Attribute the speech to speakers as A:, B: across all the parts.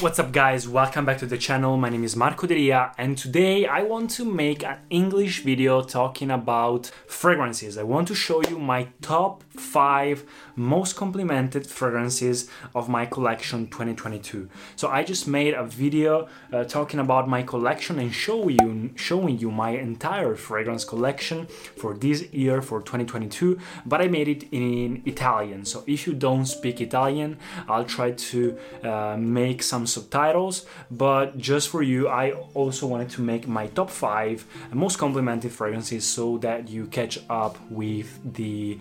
A: What's up, guys? Welcome back to the channel. My name is Marco Delia, and today I want to make an English video talking about fragrances. I want to show you my top five most complimented fragrances of my collection 2022. So I just made a video uh, talking about my collection and show you showing you my entire fragrance collection for this year for 2022, but I made it in Italian. So if you don't speak Italian, I'll try to uh, make some subtitles, but just for you, I also wanted to make my top five most complimented fragrances so that you catch up with the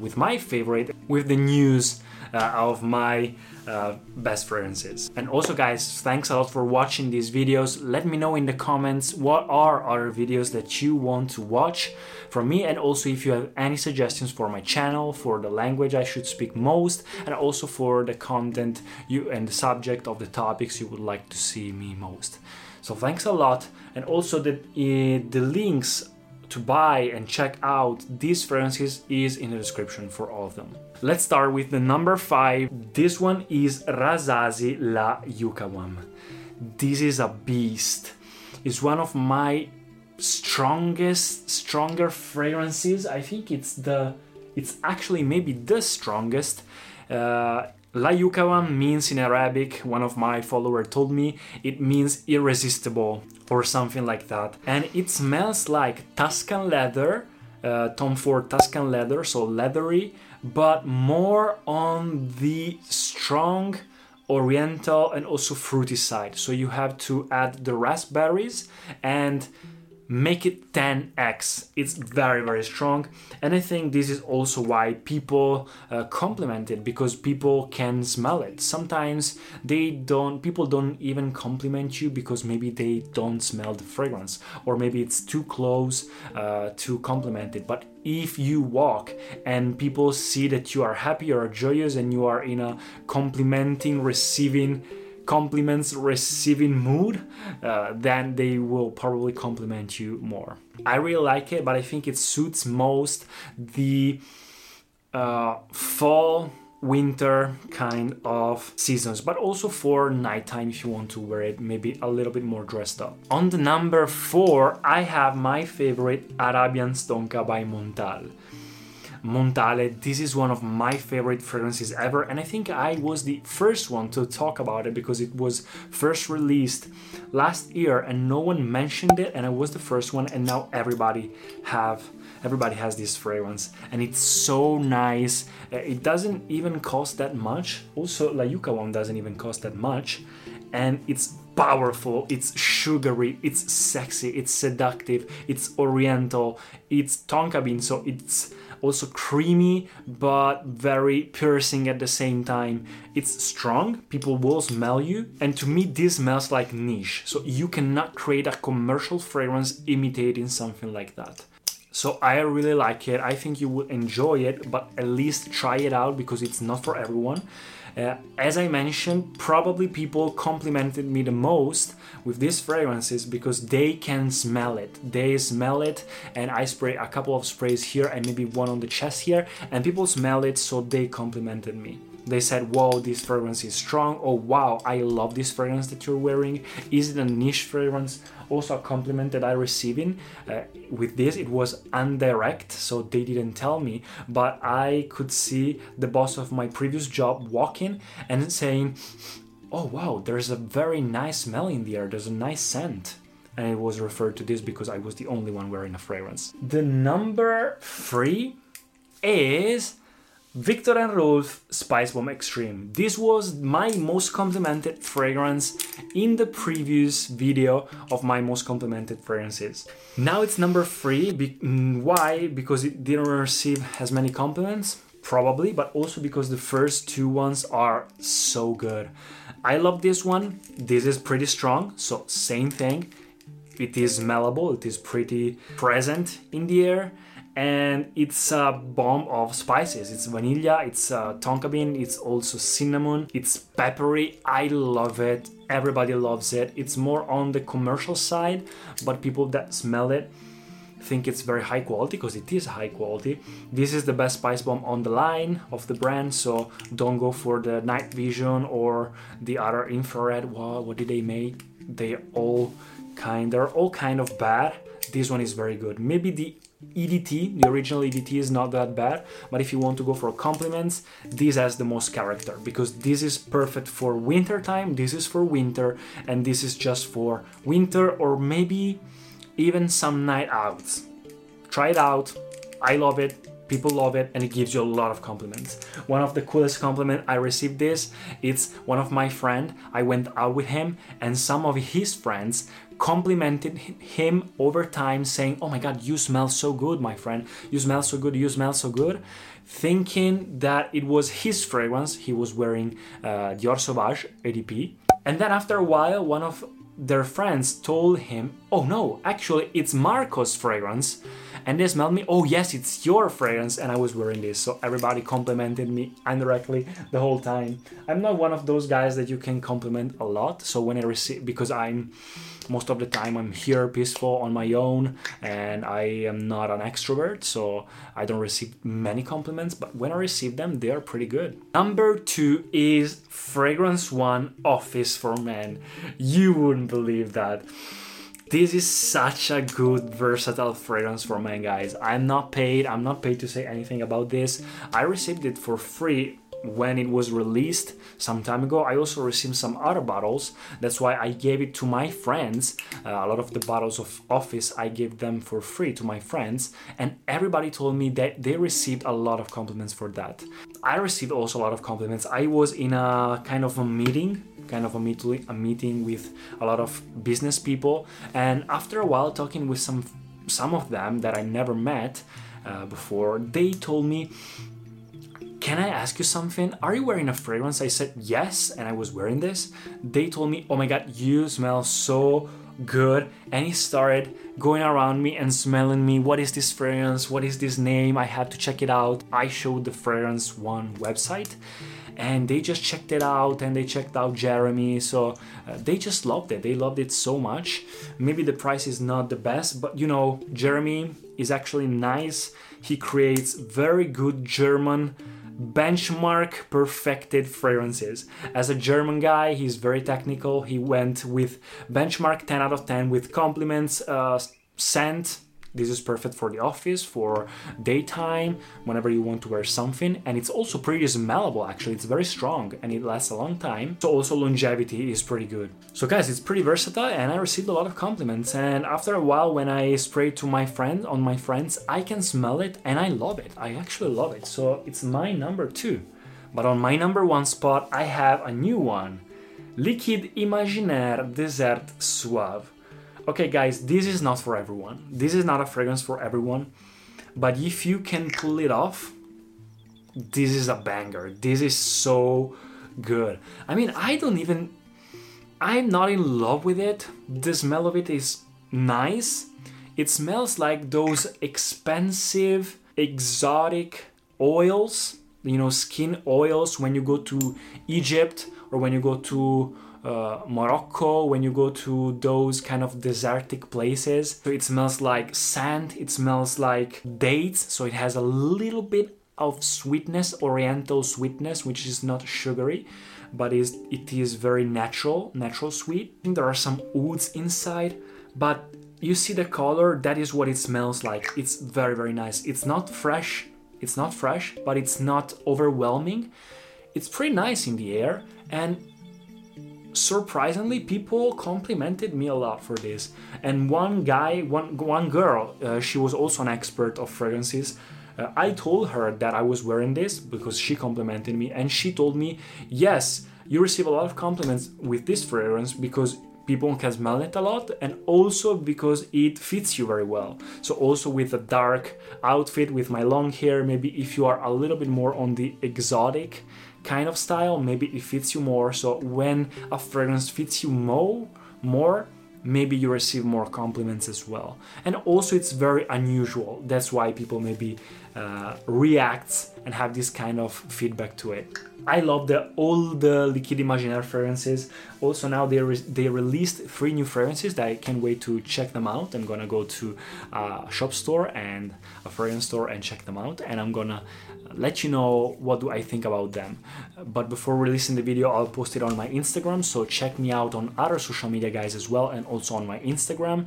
A: with my favorite, with the news uh, of my uh, best fragrances. And also, guys, thanks a lot for watching these videos. Let me know in the comments what are other videos that you want to watch from me, and also if you have any suggestions for my channel, for the language I should speak most, and also for the content you and the subject of the topics you would like to see me most. So thanks a lot, and also the uh, the links to buy and check out these fragrances is in the description for all of them. Let's start with the number five. This one is Rasasi La Yuqawam. This is a beast. It's one of my strongest, stronger fragrances. I think it's the, it's actually maybe the strongest. Uh, La Yuqawam means in Arabic, one of my followers told me, it means irresistible or something like that. And it smells like Tuscan leather, uh, Tom Ford Tuscan leather, so leathery, but more on the strong oriental and also fruity side. So you have to add the raspberries and make it 10x it's very very strong. And i think this is also why people uh, compliment it because people can smell it. Sometimes they don't people don't even compliment you because maybe they don't smell the fragrance or maybe it's too close uh, to compliment it. But if you walk and people see that you are happy or joyous and you are in a complimenting receiving compliments receiving mood, uh, then they will probably compliment you more. I really like it, but I think it suits most the uh, fall winter kind of seasons, but also for nighttime if you want to wear it maybe a little bit more dressed up. On the number four, I have my favorite Arabians Tonka by Montal. Montale. This is one of my favorite fragrances ever, and I think I was the first one to talk about it because it was first released last year and no one mentioned it, and I was the first one, and now everybody have everybody has this fragrance and it's so nice uh, it doesn't even cost that much also La Yuqawam doesn't even cost that much and it's powerful it's sugary it's sexy it's seductive it's oriental it's tonka bean so it's also creamy but very piercing at the same time. It's strong, people will smell you, and to me, this smells like niche. So you cannot create a commercial fragrance imitating something like that. So I really like it. I think you will enjoy it, but at least try it out because it's not for everyone. Uh, as I mentioned, probably people complimented me the most with these fragrances because they can smell it. They smell it, and I spray a couple of sprays here and maybe one on the chest here, and people smell it, so they complimented me. They said, Wow, this fragrance is strong. Oh, wow, I love this fragrance that you're wearing. Is it a niche fragrance? Also, a compliment that I receiving uh, with this, it was indirect, so they didn't tell me, but I could see the boss of my previous job walking and saying, Oh, wow, there's a very nice smell in the air, there's a nice scent and it was referred to this because I was the only one wearing a fragrance. The number three is Viktor and Rolf Spice Bomb Extreme. This was my most complimented fragrance in the previous video of my most complimented fragrances. Now it's number three. Be- mm, why? Because it didn't receive as many compliments? Probably, but also because the first two ones are so good. I love this one. This is pretty strong, so same thing. It is smellable, it is pretty present in the air and it's a bomb of spices. It's vanilla, it's uh, tonka bean, it's also cinnamon, it's peppery. I love it. Everybody loves it. It's more on the commercial side, but people that smell it think it's very high quality because it is high quality. This is the best spice bomb on the line of the brand, so don't go for the night vision or the other infrared. Wow, what did they make? They all kind they're all kind of bad. This one is very good. Maybe the EDT, the original EDT is not that bad, but if you want to go for compliments, this has the most character because this is perfect for winter time, this is for winter, and this is just for winter or maybe even some night outs. Try it out. I love it. People love it and it gives you a lot of compliments. One of the coolest compliment I received this, it's one of my friend. I went out with him and some of his friends complimented him over time saying, "Oh my god, you smell so good, my friend. You smell so good. You smell so good." Thinking that it was his fragrance. He was wearing uh, Dior Sauvage EDP. And then after a while, one of their friends told him, "Oh no, actually it's Marco's fragrance." And they smelled me, "Oh yes, it's your fragrance." And I was wearing this, so everybody complimented me indirectly the whole time. I'm not one of those guys that you can compliment a lot. So when I receive because I'm most of the time I'm here peaceful on my own and I am not an extrovert, so I don't receive many compliments, but when I receive them, they are pretty good. Number two is Fragrance One Office for Men. You wouldn't believe that. This is such a good versatile fragrance for men guys. I'm not paid, I'm not paid to say anything about this. I received it for free when it was released some time ago. I also received some other bottles. That's why I gave it to my friends. Uh, a lot of the bottles of Office I gave them for free to my friends, and everybody told me that they received a lot of compliments for that. I received also a lot of compliments. I was in a kind of a meeting kind of a, meet- a meeting with a lot of business people and after a while talking with some some of them that I never met uh, before they told me can I ask you something? Are you wearing a fragrance? I said yes, and I was wearing this. They told me, Oh my god, you smell so good. And he started going around me and smelling me. What is this fragrance? What is this name? I had to check it out. I showed the Fragrance One website and they just checked it out and they checked out Jeremy. So uh, they just loved it. They loved it so much. Maybe the price is not the best, but you know, Jeremy is actually nice. He creates very good German benchmark perfected fragrances. As a German guy, he's very technical. He went with benchmark 10 out of 10 with compliments, uh, scent, this is perfect for the office, for daytime, whenever you want to wear something. And it's also pretty smellable actually. It's very strong and it lasts a long time. So also longevity is pretty good. So guys, it's pretty versatile and I received a lot of compliments. And after a while when I spray to my friend on my friends, I can smell it and I love it. I actually love it. So it's my number two. But on my number one spot, I have a new one. Liquides Imaginaires Desert Suave. Okay, guys, this is not for everyone. This is not a fragrance for everyone. But if you can pull it off, this is a banger. This is so good. I mean, I don't even. I'm not in love with it. The smell of it is nice. It smells like those expensive, exotic oils, you know, skin oils when you go to Egypt or when you go to uh, Morocco, when you go to those kind of desertic places. So it smells like sand, it smells like dates, so it has a little bit of sweetness, oriental sweetness, which is not sugary, but is it is very natural, natural sweet. There are some woods inside, but you see the color, that is what it smells like. It's very, very nice. It's not fresh, it's not fresh, but it's not overwhelming. It's pretty nice in the air, and surprisingly people complimented me a lot for this. And one guy one one girl uh, she was also an expert of fragrances. Uh, i told her that i was wearing this because she complimented me and she told me yes you receive a lot of compliments with this fragrance because people can smell it a lot and also because it fits you very well. So also with a dark outfit with my long hair maybe if you are a little bit more on the exotic kind of style, maybe it fits you more. So when a fragrance fits you more, more, maybe you receive more compliments as well. And also, it's very unusual. That's why people maybe uh, react and have this kind of feedback to it. I love the all the Liquides Imaginaires fragrances. Also now they re- they released three new fragrances that I can't wait to check them out. I'm gonna go to a shop store and a fragrance store and check them out, and I'm gonna let you know what do I think about them. But before releasing the video, I'll post it on my Instagram. So check me out on other social media guys as well, and also on my Instagram.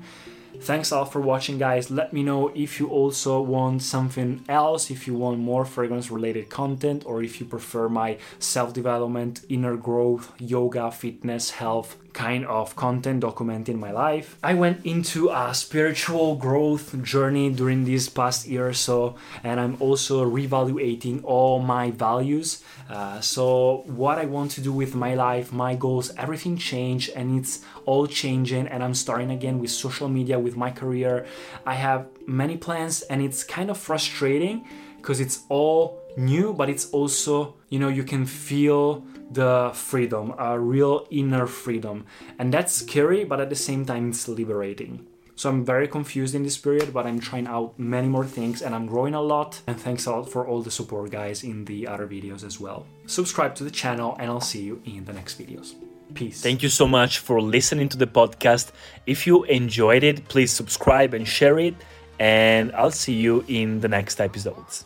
A: Thanks a lot for watching, guys. Let me know if you also want something else, if you want more fragrance related content, or if you prefer my self development, inner growth, yoga, fitness, health kind of content documenting my life. I went into a spiritual growth journey during this past year or so, and I'm also reevaluating all my values. Uh, so, what I want to do with my life, my goals, everything changed, and it's all changing. And I'm starting again with social media, with my career. I have many plans, and it's kind of frustrating because it's all new, but it's also, you know, you can feel the freedom, a real inner freedom. And that's scary, but at the same time, it's liberating. So I'm very confused in this period, but I'm trying out many more things and I'm growing a lot. And thanks a lot for all the support, guys, in the other videos as well. Subscribe to the channel, and I'll see you in the next videos. Peace.
B: Thank you so much for listening to the podcast. If you enjoyed it, please subscribe and share it. And I'll see you in the next episodes.